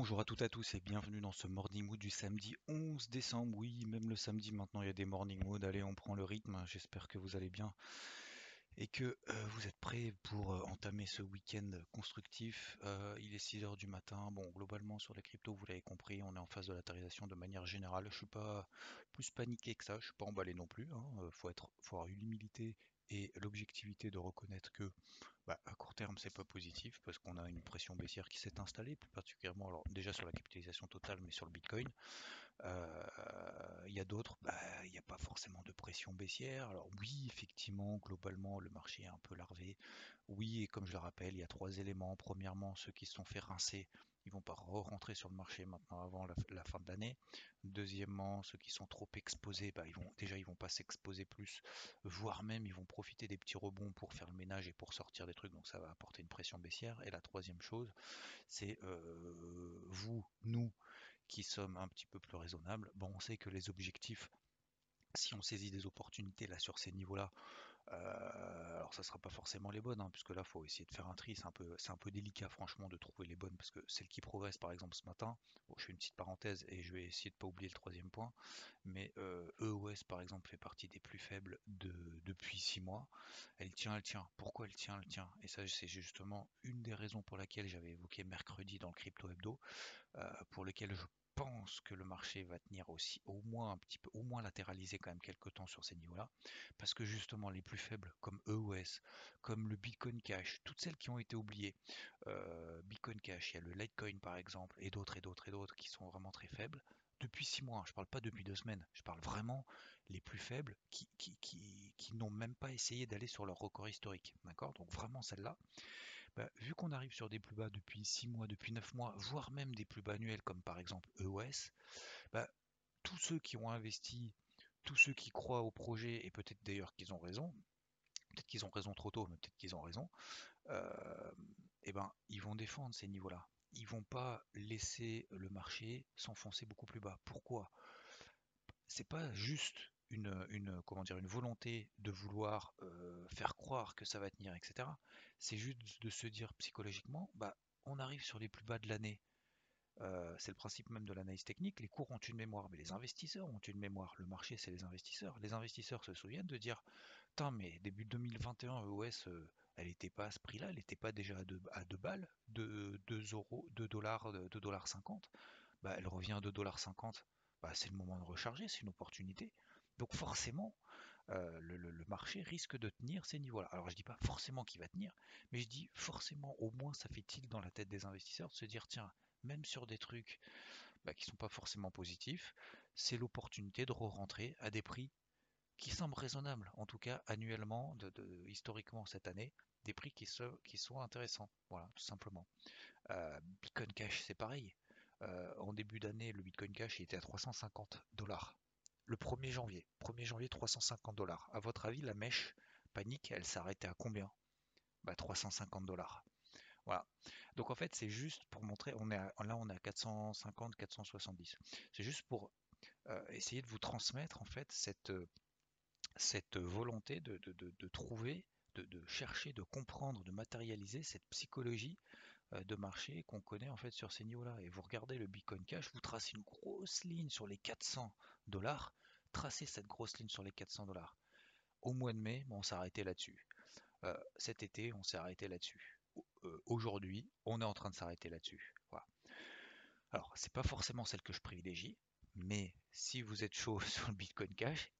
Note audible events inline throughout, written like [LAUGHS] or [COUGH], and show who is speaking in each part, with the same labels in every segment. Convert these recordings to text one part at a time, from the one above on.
Speaker 1: Bonjour à toutes et à tous et bienvenue dans ce Morning Mood du samedi 11 décembre. Oui, même le samedi maintenant il y a des Morning Mood. Allez, on prend le rythme. J'espère que vous allez bien et que euh, vous êtes prêts pour euh, entamer ce week-end constructif. Euh, il est 6h du matin. Bon, globalement sur les cryptos, vous l'avez compris, on est en phase de latérisation de manière générale. Je suis pas plus paniqué que ça, je suis pas emballé non plus. Hein. Faut être, faut avoir une humilité et l'objectivité de reconnaître que bah, à court terme c'est pas positif parce qu'on a une pression baissière qui s'est installée, plus particulièrement alors déjà sur la capitalisation totale, mais sur le Bitcoin. Il y a d'autres, bah, il n'y a pas forcément de pression baissière. Alors oui, effectivement, globalement, le marché est un peu larvé. Oui, et comme je le rappelle, il y a trois éléments. Premièrement, ceux qui se sont fait rincer, ils vont pas re-rentrer sur le marché maintenant avant la, fin de l'année. Deuxièmement, ceux qui sont trop exposés, bah, ils vont déjà ils vont pas s'exposer plus, voire même ils vont profiter des petits rebonds pour faire le ménage et pour sortir des trucs. Donc ça va apporter une pression baissière. Et la troisième chose, c'est vous, nous, qui sommes un petit peu plus raisonnables, bon, on sait que les objectifs, si on saisit des opportunités là sur ces niveaux-là, euh, alors ça sera pas forcément les bonnes, hein, puisque là faut essayer de faire un tri, c'est un peu, délicat franchement de trouver les bonnes, parce que celle qui progresse par exemple ce matin, je fais une petite parenthèse et je vais essayer de pas oublier le troisième point, mais EOS euh, e par exemple fait partie des plus faibles de, depuis six mois. Elle tient, elle tient. Pourquoi elle tient, elle tient? Et ça c'est justement une des raisons pour laquelle j'avais évoqué mercredi dans le crypto hebdo, euh, pour lequel je pense que le marché va tenir aussi au moins un petit peu, au moins latéraliser quand même quelques temps sur ces niveaux-là, parce que justement les plus faibles comme EOS, comme le Bitcoin Cash, toutes celles qui ont été oubliées, euh, Bitcoin Cash, il y a le Litecoin par exemple, et d'autres et d'autres et d'autres qui sont vraiment très faibles, depuis six mois, je parle pas depuis deux semaines, je parle vraiment les plus faibles qui, qui, qui, qui n'ont même pas essayé d'aller sur leur record historique, d'accord? Donc vraiment celle-là, bah, vu qu'on arrive sur des plus bas depuis 6 mois, depuis 9 mois, voire même des plus bas annuels comme par exemple EOS, bah, tous ceux qui ont investi, tous ceux qui croient au projet, et peut-être d'ailleurs qu'ils ont raison, peut-être qu'ils ont raison trop tôt, mais peut-être qu'ils ont raison, euh, eh ben, ils vont défendre ces niveaux-là. Ils vont pas laisser le marché s'enfoncer beaucoup plus bas. Pourquoi? C'est pas juste une, comment dire, une volonté de vouloir euh, faire croire que ça va tenir, etc. C'est juste de se dire psychologiquement, bah, on arrive sur les plus bas de l'année. Euh, c'est le principe même de l'analyse technique. Les cours ont une mémoire, mais les investisseurs ont une mémoire. Le marché, c'est les investisseurs. Les investisseurs se souviennent de dire, Putain, mais début 2021, EOS, euh, elle n'était pas à ce prix-là, elle n'était pas déjà à 2, à balles, de 2 euros, 2 dollars, 2 dollars 50. Bah, elle revient à 2 dollars 50. Bah, c'est le moment de recharger, c'est une opportunité. Donc forcément, euh, le, marché risque de tenir ces niveaux-là. Alors je dis pas forcément qu'il va tenir, mais je dis forcément, au moins ça fait il dans la tête des investisseurs de se dire tiens, même sur des trucs bah, qui sont pas forcément positifs, c'est l'opportunité de re-rentrer à des prix qui semblent raisonnables, en tout cas annuellement, historiquement cette année, des prix qui, qui sont intéressants. Voilà, tout simplement. Euh, Bitcoin Cash, c'est pareil. Euh, en début d'année, le Bitcoin Cash était à 350 dollars le 1er janvier. 1er janvier, 350 dollars. À votre avis, la mèche panique, elle s'arrêtait à combien? Bah, 350 dollars. Voilà. Donc en fait, c'est juste pour montrer, on est là on est à 450, 470. C'est juste pour euh, essayer de vous transmettre en fait cette, euh, volonté de, trouver, de, chercher, de comprendre, de matérialiser cette psychologie euh, de marché qu'on connaît en fait sur ces niveaux-là. Et vous regardez le Bitcoin Cash, vous tracez une grosse ligne sur les 400 dollars, tracez cette grosse ligne sur les 400 dollars. Au mois de mai, on s'est arrêté là-dessus. Euh, cet été, on s'est arrêté là-dessus. Euh, aujourd'hui, on est en train de s'arrêter là-dessus. Voilà. Alors, c'est pas forcément celle que je privilégie, mais si vous êtes chaud [LAUGHS] sur le Bitcoin Cash,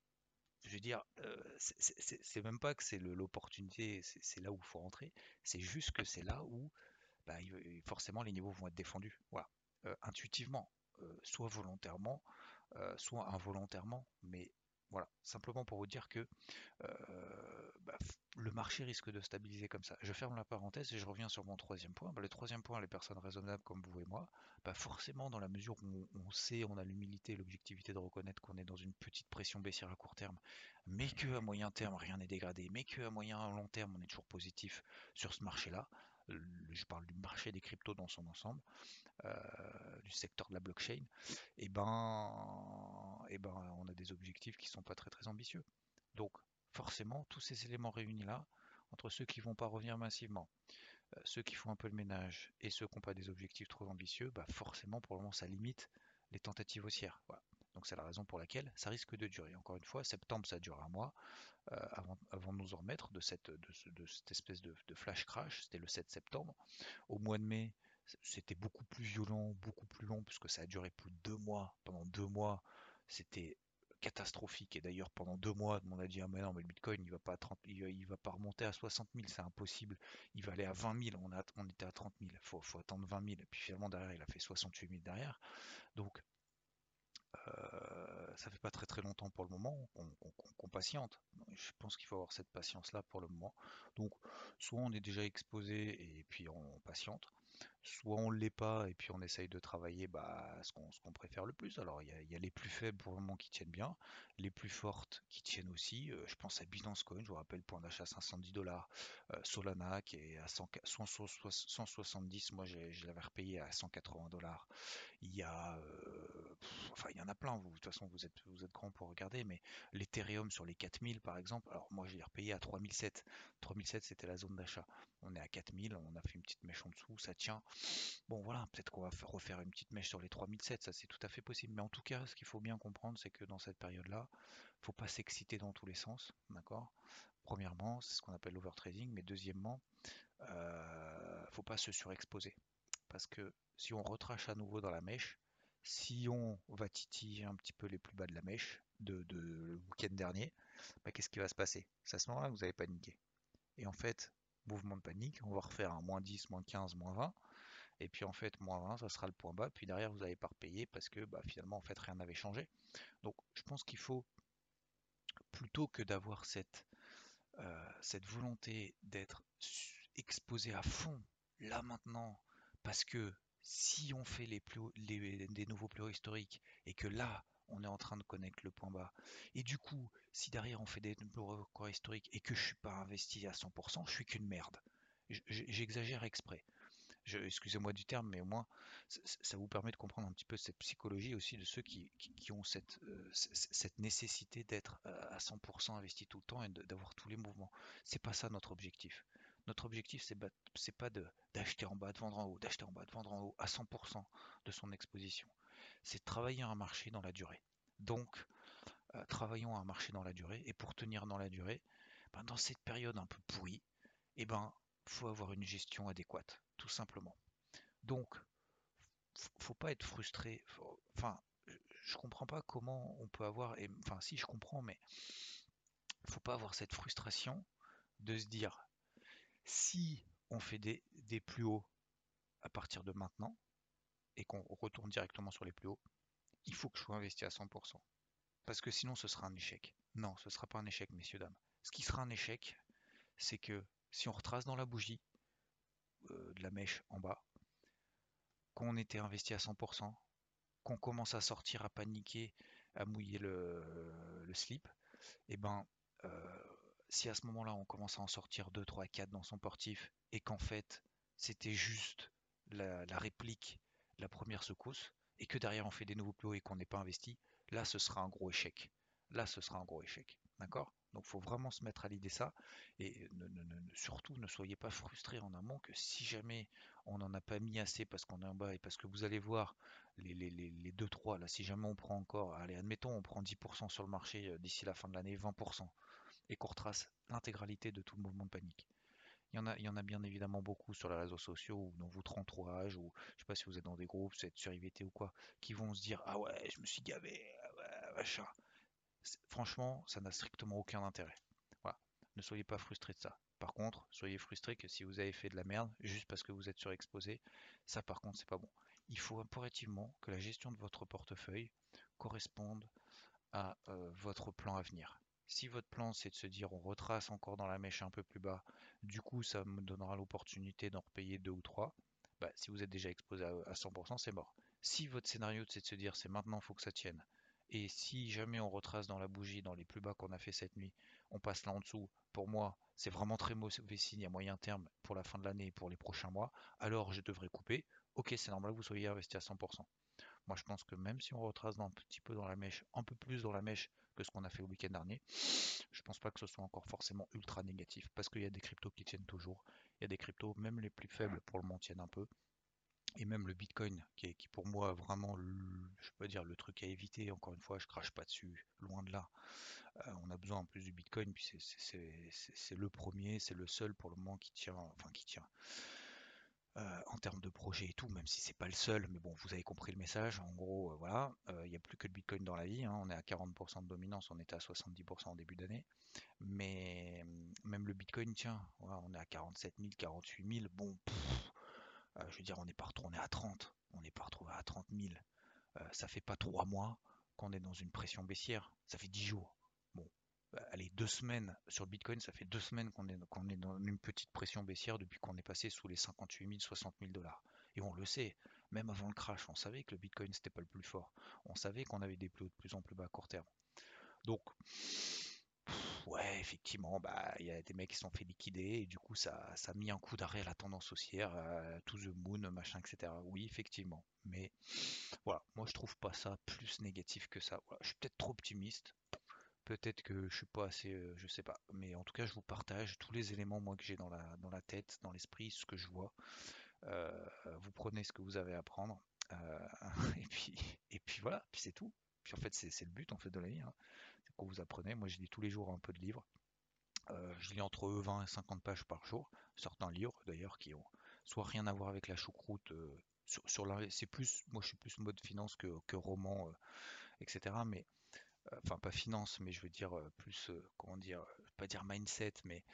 Speaker 1: je veux dire, euh, c'est même pas que c'est l'opportunité, c'est là où il faut rentrer, c'est juste que c'est là où bah, forcément les niveaux vont être défendus. Intuitivement, soit volontairement, soit involontairement, mais Voilà, simplement pour vous dire que euh, bah, le marché risque de stabiliser comme ça. Je ferme la parenthèse et je reviens sur mon troisième point. Bah, le troisième point, les personnes raisonnables comme vous et moi, bah, forcément dans la mesure où on, sait, on a l'humilité et l'objectivité de reconnaître qu'on est dans une petite pression baissière à court terme, mais que à moyen terme rien n'est dégradé, mais que à moyen et long terme on est toujours positif sur ce marché-là. Je parle du marché des cryptos dans son ensemble, euh, du secteur de la blockchain. Et ben, et ben, on a des objectifs qui sont pas très très ambitieux. Donc forcément, tous ces éléments réunis là, entre ceux qui vont pas revenir massivement, euh, ceux qui font un peu le ménage et ceux qui n'ont pas des objectifs trop ambitieux, bah forcément pour le moment ça limite les tentatives haussières. Donc c'est la raison pour laquelle ça risque de durer. Encore une fois, septembre ça dure un mois euh, avant, de nous en remettre de cette, de, cette espèce de, flash crash. C'était le 7 septembre. Au mois de mai, c'était beaucoup plus violent, beaucoup plus long, puisque ça a duré plus de deux mois. Pendant deux mois, c'était catastrophique. Et d'ailleurs, pendant deux mois, on a dit ah mais non, mais le Bitcoin, il va pas il, va pas remonter à 60 000, c'est impossible. Il va aller à 20 000. On, était à 30 000. Faut, faut attendre 20 000. Et puis finalement derrière, il a fait 68 000 derrière. Donc ça fait pas très très longtemps pour le moment qu'on patiente. Je pense qu'il faut avoir cette patience-là pour le moment. Donc, soit on est déjà exposé et puis on patiente, soit on ne l'est pas et puis on essaye de travailler bah, ce qu'on préfère le plus. Alors il y, a les plus faibles pour le moment qui tiennent bien, les plus fortes qui tiennent aussi. Euh, je pense à Binance Coin, je vous rappelle, point d'achat 510 dollars. Euh, Solana qui est à 170, moi je l'avais repayé à 180 dollars. Il y a, euh, y en a plein. Vous, de toute façon vous êtes vous êtes grand pour regarder, mais l'Ethereum sur les 4000 par exemple. Alors moi je l'ai repayé à 3007. 3007 c'était la zone d'achat. On est à 4000, on a fait une petite mèche en dessous, ça tient. Bon voilà, peut-être qu'on va refaire une petite mèche sur les 3007, ça c'est tout à fait possible. Mais en tout cas, ce qu'il faut bien comprendre, c'est que dans cette période-là, faut pas s'exciter dans tous les sens, d'accord? Premièrement, c'est ce qu'on appelle l'overtrading, mais deuxièmement, euh, faut pas se surexposer. Parce que si on retrache à nouveau dans la mèche, si on va titiller un petit peu les plus bas de la mèche de, le week-end dernier, bah, qu'est-ce qui va se passer? C'est à ce moment-là que vous avez paniqué. Et en fait, mouvement de panique, on va refaire un moins 10, moins 15, moins 20. Et puis en fait, moins 20, ça sera le point bas. Puis derrière, vous n'allez pas repayer parce que bah, finalement, en fait, rien n'avait changé. Donc je pense qu'il faut, plutôt que d'avoir cette, euh, cette volonté d'être exposé à fond, là maintenant, parce que si on fait plus des nouveaux plus hauts historiques et que là, on est en train de connaître le point bas. Et du coup, si derrière on fait des records historiques et que je suis pas investi à 100%, je suis qu'une merde. J'exagère exprès. Excusez-moi du terme, mais au moins ça vous permet de comprendre un petit peu cette psychologie aussi de ceux qui, ont cette, euh, cette nécessité d'être euh, à 100% investi tout le temps et d'avoir tous les mouvements. C'est pas ça notre objectif. Notre objectif, c'est pas d'acheter en bas, de vendre en haut, d'acheter en bas, de vendre en haut à 100% de son exposition c'est travailler un marché dans la durée. Donc, euh, travaillons un marché dans la durée, et pour tenir dans la durée, ben, dans cette période un peu pourrie, eh ben, faut avoir une gestion adéquate, tout simplement. Donc, faut pas être frustré. enfin, je comprends pas comment on peut avoir, et, enfin, si je comprends, mais faut pas avoir cette frustration de se dire, si on fait des, plus hauts à partir de maintenant, et qu'on retourne directement sur les plus hauts, il faut que je sois investi à 100%. Parce que sinon, ce sera un échec. Non, ce ne sera pas un échec, messieurs, dames. Ce qui sera un échec, c'est que si on retrace dans la bougie euh, de la mèche en bas, qu'on était investi à 100%, qu'on commence à sortir, à paniquer, à mouiller le, slip, eh ben, euh, si à ce moment-là on commence à en sortir 2, 3, 4 dans son portif, et qu'en fait c'était juste la réplique la première secousse et que derrière on fait des nouveaux hauts et qu'on n'est pas investi, là ce sera un gros échec. Là ce sera un gros échec. D'accord? Donc il faut vraiment se mettre à l'idée ça et surtout ne soyez pas frustrés en amont que si jamais on n'en a pas mis assez parce qu'on est en bas et parce que vous allez voir les, les, les 2-3 là, si jamais on prend encore, allez admettons on prend 10% sur le marché euh, d'ici la fin de l'année, 20% et qu'on retrace l'intégralité de tout le mouvement de panique. Il y, en a, il y en a bien évidemment beaucoup sur les réseaux sociaux ou dans votre entourage, ou je sais pas si vous êtes dans des groupes, vous êtes sur IVT ou quoi, qui vont se dire Ah ouais, je me suis gavé, ah machin. Franchement, ça n'a strictement aucun intérêt. Voilà. Ne soyez pas frustrés de ça. Par contre, soyez frustrés que si vous avez fait de la merde juste parce que vous êtes surexposé, ça par contre, c'est pas bon. Il faut impérativement que la gestion de votre portefeuille corresponde à votre plan à venir. Si votre plan c'est de se dire on retrace encore dans la mèche un peu plus bas, du coup ça me donnera l'opportunité d'en repayer deux ou trois, bah, si vous êtes déjà exposé à, 100%, c'est mort. Si votre scénario c'est de se dire c'est maintenant faut que ça tienne, et si jamais on retrace dans la bougie, dans les plus bas qu'on a fait cette nuit, on passe là en dessous, pour moi, c'est vraiment très mauvais signe à moyen terme pour la fin de l'année et pour les prochains mois, alors je devrais couper. Ok, c'est normal vous soyez investi à 100%. Moi, je pense que même si on retrace un petit peu dans la mèche, un peu plus dans la mèche ce qu'on a fait le week-end dernier, je pense pas que ce soit encore forcément ultra négatif parce qu'il y a des cryptos qui tiennent toujours. Il y a des cryptos, même les plus faibles pour le moment, tiennent un peu. Et même le Bitcoin, qui est qui pour moi vraiment, je peux dire, le truc à éviter. Encore une fois, je crache pas dessus, loin de là. Euh, on a besoin en plus du Bitcoin, puis c'est le premier, c'est le seul pour le moment qui tient, enfin qui tient, euh, en termes de projet et tout, même si c'est pas le seul, mais bon, vous avez compris le message. En gros, euh, voilà, euh, il n'y a plus que le Bitcoin dans la vie. Hein. on est à 40% de dominance, on était à 70% en début d'année. Mais même le Bitcoin, tiens, on est à 47 000, 48 000. Bon, je veux dire, on n'est pas retourné à 30, on n'est pas retrouvé à 30 000. ça fait pas trois mois qu'on est dans une pression baissière, ça fait 10 jours. Bah, allez, deux semaines sur Bitcoin, ça fait deux semaines qu'on est, est dans une petite pression baissière depuis qu'on est passé sous les 58 000, 60 000 dollars. Et on le sait, même avant le crash, on savait que le Bitcoin c'était pas le plus fort. On savait qu'on avait des plus hauts de plus en plus bas à court terme. Donc, ouais, effectivement, bah il y a des mecs qui se sont fait liquider et du coup ça, ça a mis un coup d'arrêt à la tendance haussière, to the moon, machin, etc. Oui, effectivement. Mais voilà, moi je trouve pas ça plus négatif que ça. je suis peut-être trop optimiste. Peut-être que je suis pas assez, euh, je sais pas. Mais en tout cas, je vous partage tous les éléments moi que j'ai dans la, dans la tête, dans l'esprit, ce que je vois. Euh, vous prenez ce que vous avez à prendre. Euh, [LAUGHS] et puis, et puis voilà. Puis c'est tout. Puis en fait, c'est le but en fait de la vie. Hein. C'est qu'on vous apprenez. Moi, je lis tous les jours un peu de livres. je lis entre 20 et 50 pages par jour. Certains livres d'ailleurs qui ont soit rien à voir avec la choucroute. sur c'est plus, moi, je suis plus mode finance que, que roman, etc. Mais enfin pas finance, mais je veux dire plus, comment dire, pas dire mindset, mais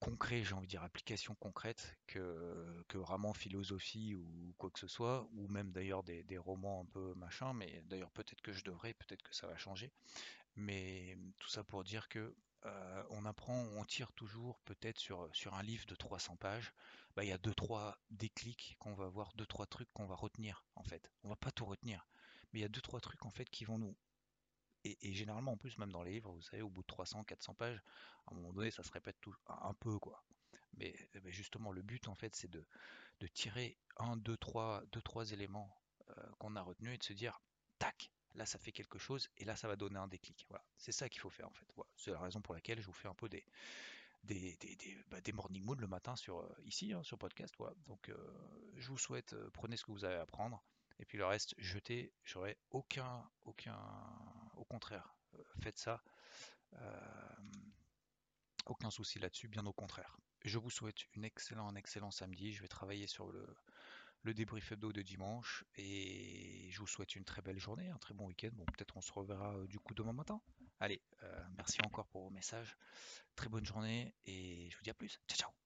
Speaker 1: concret, j'ai envie de dire application concrète que, que vraiment philosophie ou quoi que ce soit, ou même d'ailleurs des, romans un peu machin, mais d'ailleurs peut-être que je devrais, peut-être que ça va changer. Mais tout ça pour dire que on apprend, on tire toujours peut-être sur, un livre de 300 pages, bah, il y a deux trois déclics qu'on va voir, deux trois trucs qu'on va retenir en fait. On va pas tout retenir mais il y a deux trois trucs en fait qui vont nous et, généralement en plus même dans les livres vous savez au bout de 300 400 pages à un moment donné ça se répète un peu quoi. Mais, justement le but en fait c'est de, tirer un deux trois deux trois éléments euh, qu'on a retenus et de se dire tac là ça fait quelque chose et là ça va donner un déclic. Voilà. C'est ça qu'il faut faire en fait. C'est la raison pour laquelle je vous fais un peu des des, bah, morning mood le matin sur euh, ici hein, sur podcast donc euh, je vous souhaite prenez ce que vous avez à prendre et puis le reste jeté, j'aurais aucun, aucun, au contraire, euh, faites ça, euh, aucun souci là-dessus, bien au contraire. Je vous souhaite une excellent, un excellent samedi. Je vais travailler sur le, le débrief hebdo de dimanche et je vous souhaite une très belle journée, un très bon week-end. Bon, peut-être on se reverra euh, du coup demain matin. Allez, merci encore pour vos messages. Très bonne journée et je vous dis à plus. Ciao, ciao.